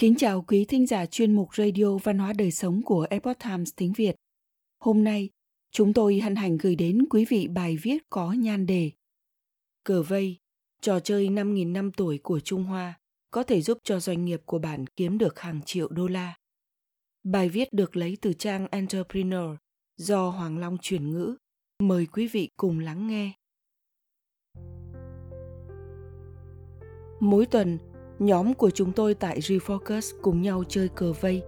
Kính chào quý thính giả chuyên mục Radio Văn hóa Đời Sống của Epoch Times tiếng Việt. Hôm nay, chúng tôi hân hạnh gửi đến quý vị bài viết có nhan đề Cờ vây, trò chơi 5.000 năm tuổi của Trung Hoa có thể giúp cho doanh nghiệp của bạn kiếm được hàng triệu đô la. Bài viết được lấy từ trang Entrepreneur do Hoàng Long chuyển ngữ. Mời quý vị cùng lắng nghe. Mỗi tuần, nhóm của chúng tôi tại Refocus cùng nhau chơi cờ vây,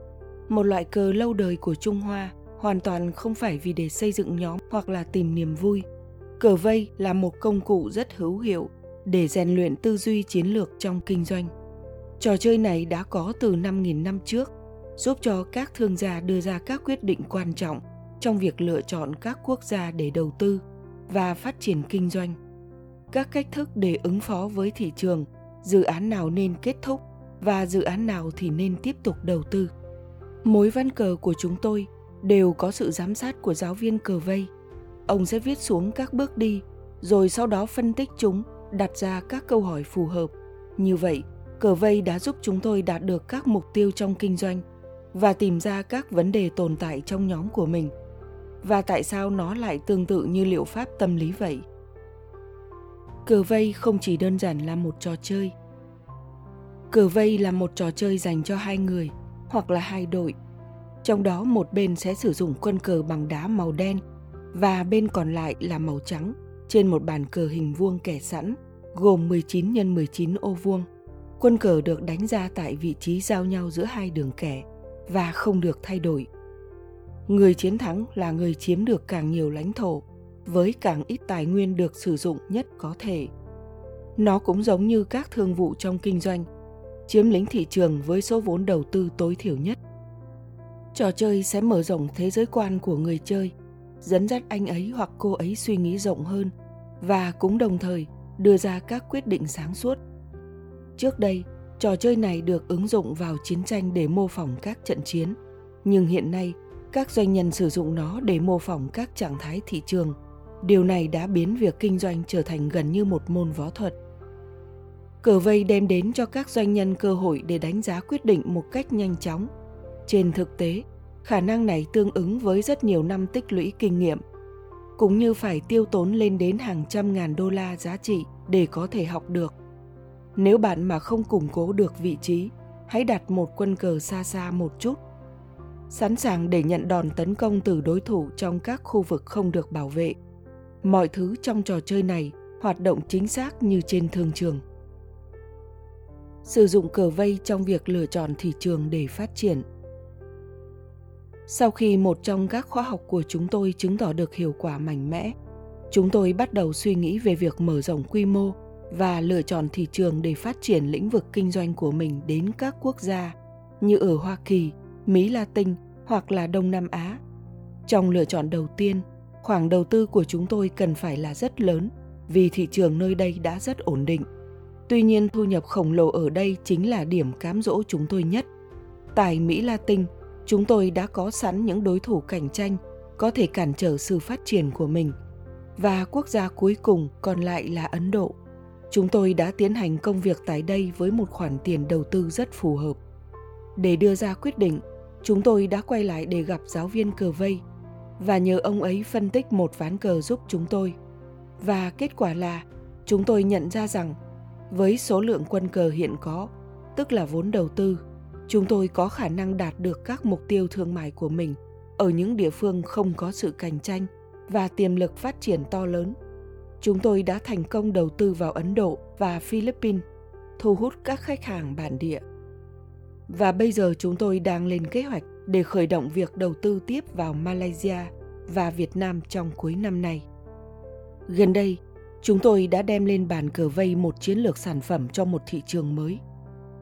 một loại cờ lâu đời của Trung Hoa, hoàn toàn không phải vì để xây dựng nhóm hoặc là tìm niềm vui. Cờ vây là một công cụ rất hữu hiệu để rèn luyện tư duy chiến lược trong kinh doanh. Trò chơi này đã có từ 5.000 năm trước, giúp cho các thương gia đưa ra các quyết định quan trọng trong việc lựa chọn các quốc gia để đầu tư và phát triển kinh doanh. Các cách thức để ứng phó với thị trường – dự án nào nên kết thúc và dự án nào thì nên tiếp tục đầu tư. Mối văn cờ của chúng tôi đều có sự giám sát của giáo viên cờ vây. Ông sẽ viết xuống các bước đi, rồi sau đó phân tích chúng, đặt ra các câu hỏi phù hợp. Như vậy, cờ vây đã giúp chúng tôi đạt được các mục tiêu trong kinh doanh và tìm ra các vấn đề tồn tại trong nhóm của mình. Và tại sao nó lại tương tự như liệu pháp tâm lý vậy? Cờ vây không chỉ đơn giản là một trò chơi. Cờ vây là một trò chơi dành cho hai người hoặc là hai đội. Trong đó một bên sẽ sử dụng quân cờ bằng đá màu đen và bên còn lại là màu trắng trên một bàn cờ hình vuông kẻ sẵn, gồm 19 x 19 ô vuông. Quân cờ được đánh ra tại vị trí giao nhau giữa hai đường kẻ và không được thay đổi. Người chiến thắng là người chiếm được càng nhiều lãnh thổ với càng ít tài nguyên được sử dụng nhất có thể. Nó cũng giống như các thương vụ trong kinh doanh, chiếm lĩnh thị trường với số vốn đầu tư tối thiểu nhất. Trò chơi sẽ mở rộng thế giới quan của người chơi, dẫn dắt anh ấy hoặc cô ấy suy nghĩ rộng hơn và cũng đồng thời đưa ra các quyết định sáng suốt. Trước đây, trò chơi này được ứng dụng vào chiến tranh để mô phỏng các trận chiến, nhưng hiện nay các doanh nhân sử dụng nó để mô phỏng các trạng thái thị trường Điều này đã biến việc kinh doanh trở thành gần như một môn võ thuật. Cờ vây đem đến cho các doanh nhân cơ hội để đánh giá quyết định một cách nhanh chóng. Trên thực tế, khả năng này tương ứng với rất nhiều năm tích lũy kinh nghiệm, cũng như phải tiêu tốn lên đến hàng trăm ngàn đô la giá trị để có thể học được. Nếu bạn mà không củng cố được vị trí, hãy đặt một quân cờ xa xa một chút. Sẵn sàng để nhận đòn tấn công từ đối thủ trong các khu vực không được bảo vệ mọi thứ trong trò chơi này hoạt động chính xác như trên thương trường. Sử dụng cờ vây trong việc lựa chọn thị trường để phát triển. Sau khi một trong các khóa học của chúng tôi chứng tỏ được hiệu quả mạnh mẽ, chúng tôi bắt đầu suy nghĩ về việc mở rộng quy mô và lựa chọn thị trường để phát triển lĩnh vực kinh doanh của mình đến các quốc gia như ở hoa kỳ, mỹ latin hoặc là đông nam á. Trong lựa chọn đầu tiên khoản đầu tư của chúng tôi cần phải là rất lớn vì thị trường nơi đây đã rất ổn định. Tuy nhiên thu nhập khổng lồ ở đây chính là điểm cám dỗ chúng tôi nhất. Tại Mỹ Latin, chúng tôi đã có sẵn những đối thủ cạnh tranh có thể cản trở sự phát triển của mình. Và quốc gia cuối cùng còn lại là Ấn Độ. Chúng tôi đã tiến hành công việc tại đây với một khoản tiền đầu tư rất phù hợp. Để đưa ra quyết định, chúng tôi đã quay lại để gặp giáo viên cờ vây và nhờ ông ấy phân tích một ván cờ giúp chúng tôi. Và kết quả là chúng tôi nhận ra rằng với số lượng quân cờ hiện có, tức là vốn đầu tư, chúng tôi có khả năng đạt được các mục tiêu thương mại của mình ở những địa phương không có sự cạnh tranh và tiềm lực phát triển to lớn. Chúng tôi đã thành công đầu tư vào Ấn Độ và Philippines, thu hút các khách hàng bản địa. Và bây giờ chúng tôi đang lên kế hoạch để khởi động việc đầu tư tiếp vào Malaysia và Việt Nam trong cuối năm nay. Gần đây, chúng tôi đã đem lên bàn cờ vây một chiến lược sản phẩm cho một thị trường mới.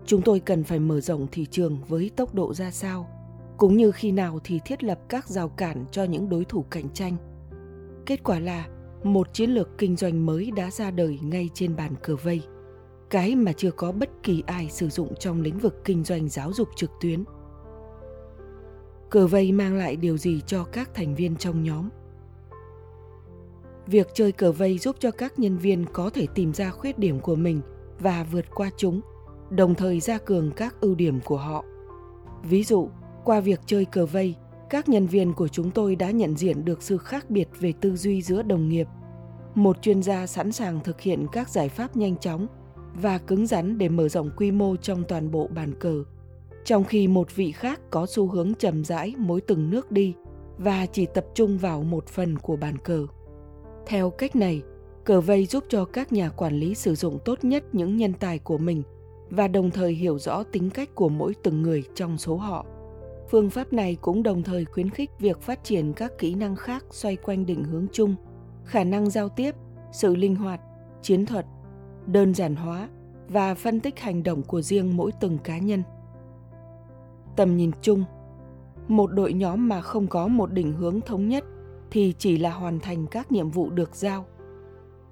Chúng tôi cần phải mở rộng thị trường với tốc độ ra sao, cũng như khi nào thì thiết lập các rào cản cho những đối thủ cạnh tranh. Kết quả là một chiến lược kinh doanh mới đã ra đời ngay trên bàn cờ vây, cái mà chưa có bất kỳ ai sử dụng trong lĩnh vực kinh doanh giáo dục trực tuyến – cờ vây mang lại điều gì cho các thành viên trong nhóm việc chơi cờ vây giúp cho các nhân viên có thể tìm ra khuyết điểm của mình và vượt qua chúng đồng thời gia cường các ưu điểm của họ. Ví dụ, qua việc chơi cờ vây, các nhân viên của chúng tôi đã nhận diện được sự khác biệt về tư duy giữa đồng nghiệp. Một chuyên gia sẵn sàng thực hiện các giải pháp nhanh chóng và cứng rắn để mở rộng quy mô trong toàn bộ bàn cờ, trong khi một vị khác có xu hướng chậm rãi mỗi từng nước đi và chỉ tập trung vào một phần của bàn cờ. Theo cách này, cờ vây giúp cho các nhà quản lý sử dụng tốt nhất những nhân tài của mình và đồng thời hiểu rõ tính cách của mỗi từng người trong số họ. Phương pháp này cũng đồng thời khuyến khích việc phát triển các kỹ năng khác xoay quanh định hướng chung, khả năng giao tiếp, sự linh hoạt, chiến thuật, đơn giản hóa và phân tích hành động của riêng mỗi từng cá nhân. Tầm nhìn chung, một đội nhóm mà không có một định hướng thống nhất thì chỉ là hoàn thành các nhiệm vụ được giao.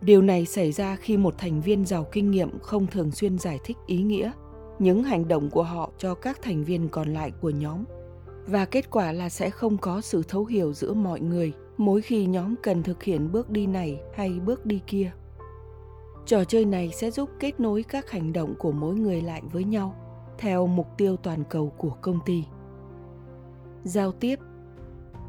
Điều này xảy ra khi một thành viên giàu kinh nghiệm không thường xuyên giải thích ý nghĩa, những hành động của họ cho các thành viên còn lại của nhóm. Và kết quả là sẽ không có sự thấu hiểu giữa mọi người, mỗi khi nhóm cần thực hiện bước đi này hay bước đi kia. Trò chơi này sẽ giúp kết nối các hành động của mỗi người lại với nhau theo mục tiêu toàn cầu của công ty. Giao tiếp.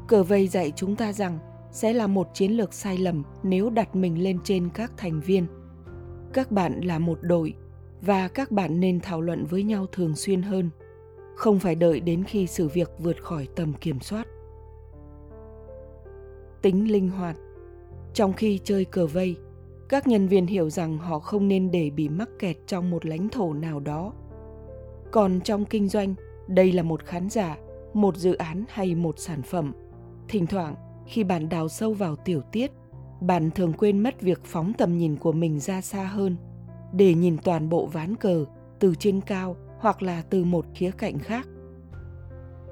Cờ vây dạy chúng ta rằng sẽ là một chiến lược sai lầm nếu đặt mình lên trên các thành viên. Các bạn là một đội và các bạn nên thảo luận với nhau thường xuyên hơn. Không phải đợi đến khi sự việc vượt khỏi tầm kiểm soát. Tính linh hoạt. Trong khi chơi cờ vây, các nhân viên hiểu rằng họ không nên để bị mắc kẹt trong một lãnh thổ nào đó còn trong kinh doanh, đây là một khán giả, một dự án hay một sản phẩm. Thỉnh thoảng, khi bạn đào sâu vào tiểu tiết, bạn thường quên mất việc phóng tầm nhìn của mình ra xa hơn. Để nhìn toàn bộ ván cờ, từ trên cao hoặc là từ một khía cạnh khác.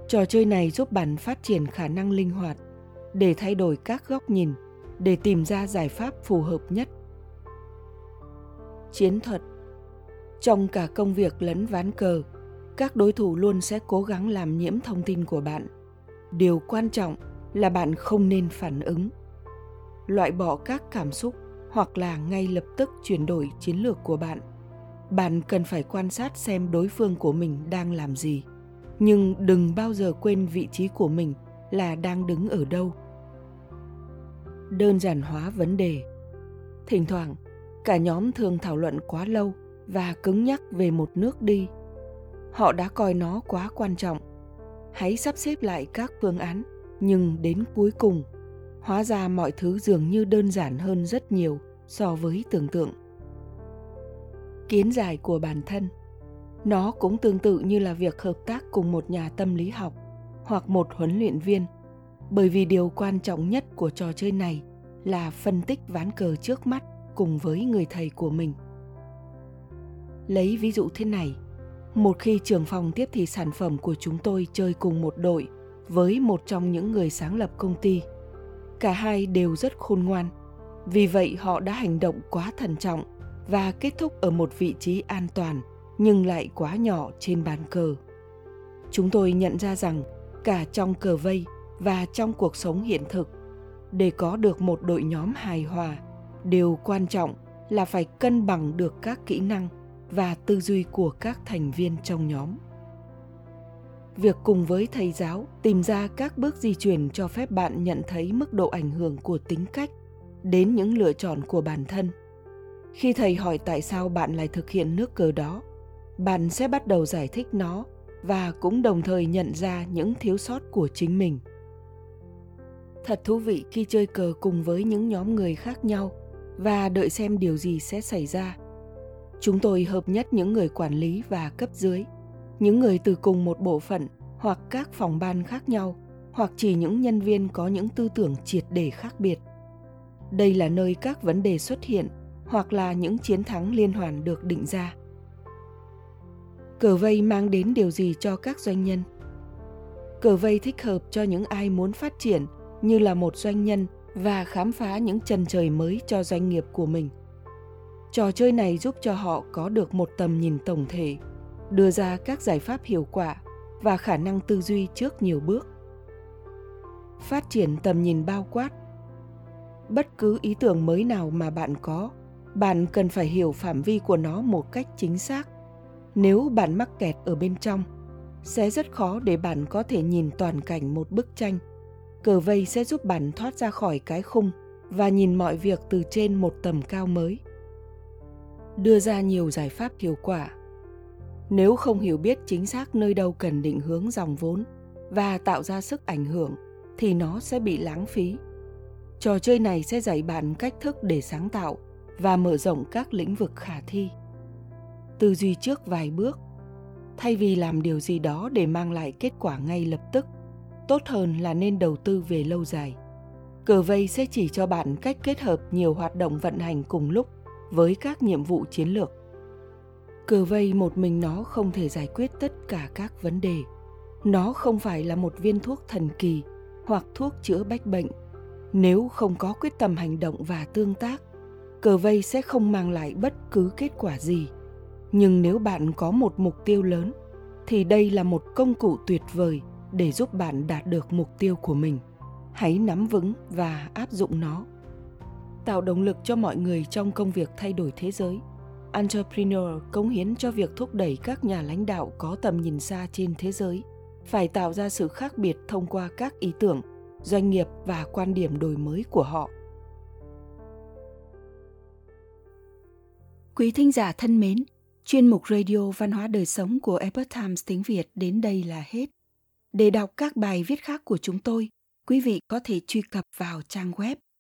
Trò chơi này giúp bạn phát triển khả năng linh hoạt, để thay đổi các góc nhìn, để tìm ra giải pháp phù hợp nhất. Chiến thuật trong cả công việc lẫn ván cờ, các đối thủ luôn sẽ cố gắng làm nhiễm thông tin của bạn. Điều quan trọng là bạn không nên phản ứng. Loại bỏ các cảm xúc hoặc là ngay lập tức chuyển đổi chiến lược của bạn. Bạn cần phải quan sát xem đối phương của mình đang làm gì. Nhưng đừng bao giờ quên vị trí của mình là đang đứng ở đâu. Đơn giản hóa vấn đề. Thỉnh thoảng, cả nhóm thường thảo luận quá lâu và cứng nhắc về một nước đi. Họ đã coi nó quá quan trọng. Hãy sắp xếp lại các phương án, nhưng đến cuối cùng, hóa ra mọi thứ dường như đơn giản hơn rất nhiều so với tưởng tượng. Kiến giải của bản thân. Nó cũng tương tự như là việc hợp tác cùng một nhà tâm lý học hoặc một huấn luyện viên, bởi vì điều quan trọng nhất của trò chơi này là phân tích ván cờ trước mắt cùng với người thầy của mình lấy ví dụ thế này. Một khi trưởng phòng tiếp thị sản phẩm của chúng tôi chơi cùng một đội với một trong những người sáng lập công ty, cả hai đều rất khôn ngoan. Vì vậy, họ đã hành động quá thận trọng và kết thúc ở một vị trí an toàn, nhưng lại quá nhỏ trên bàn cờ. Chúng tôi nhận ra rằng cả trong cờ vây và trong cuộc sống hiện thực, để có được một đội nhóm hài hòa, điều quan trọng là phải cân bằng được các kỹ năng và tư duy của các thành viên trong nhóm. Việc cùng với thầy giáo tìm ra các bước di chuyển cho phép bạn nhận thấy mức độ ảnh hưởng của tính cách đến những lựa chọn của bản thân. Khi thầy hỏi tại sao bạn lại thực hiện nước cờ đó, bạn sẽ bắt đầu giải thích nó và cũng đồng thời nhận ra những thiếu sót của chính mình. Thật thú vị khi chơi cờ cùng với những nhóm người khác nhau và đợi xem điều gì sẽ xảy ra chúng tôi hợp nhất những người quản lý và cấp dưới, những người từ cùng một bộ phận hoặc các phòng ban khác nhau, hoặc chỉ những nhân viên có những tư tưởng triệt để khác biệt. Đây là nơi các vấn đề xuất hiện hoặc là những chiến thắng liên hoàn được định ra. Cờ vây mang đến điều gì cho các doanh nhân? Cờ vây thích hợp cho những ai muốn phát triển, như là một doanh nhân, và khám phá những trần trời mới cho doanh nghiệp của mình trò chơi này giúp cho họ có được một tầm nhìn tổng thể, đưa ra các giải pháp hiệu quả và khả năng tư duy trước nhiều bước. Phát triển tầm nhìn bao quát. Bất cứ ý tưởng mới nào mà bạn có, bạn cần phải hiểu phạm vi của nó một cách chính xác. Nếu bạn mắc kẹt ở bên trong, sẽ rất khó để bạn có thể nhìn toàn cảnh một bức tranh. Cờ vây sẽ giúp bạn thoát ra khỏi cái khung và nhìn mọi việc từ trên một tầm cao mới đưa ra nhiều giải pháp hiệu quả. Nếu không hiểu biết chính xác nơi đâu cần định hướng dòng vốn và tạo ra sức ảnh hưởng, thì nó sẽ bị lãng phí. Trò chơi này sẽ dạy bạn cách thức để sáng tạo và mở rộng các lĩnh vực khả thi. Tư duy trước vài bước. Thay vì làm điều gì đó để mang lại kết quả ngay lập tức, tốt hơn là nên đầu tư về lâu dài. Cờ vây sẽ chỉ cho bạn cách kết hợp nhiều hoạt động vận hành cùng lúc với các nhiệm vụ chiến lược. Cờ vây một mình nó không thể giải quyết tất cả các vấn đề. Nó không phải là một viên thuốc thần kỳ hoặc thuốc chữa bách bệnh. Nếu không có quyết tâm hành động và tương tác, cờ vây sẽ không mang lại bất cứ kết quả gì. Nhưng nếu bạn có một mục tiêu lớn, thì đây là một công cụ tuyệt vời để giúp bạn đạt được mục tiêu của mình. Hãy nắm vững và áp dụng nó tạo động lực cho mọi người trong công việc thay đổi thế giới. Entrepreneur cống hiến cho việc thúc đẩy các nhà lãnh đạo có tầm nhìn xa trên thế giới. Phải tạo ra sự khác biệt thông qua các ý tưởng, doanh nghiệp và quan điểm đổi mới của họ. Quý thính giả thân mến, chuyên mục radio văn hóa đời sống của epoch times tiếng việt đến đây là hết. Để đọc các bài viết khác của chúng tôi, quý vị có thể truy cập vào trang web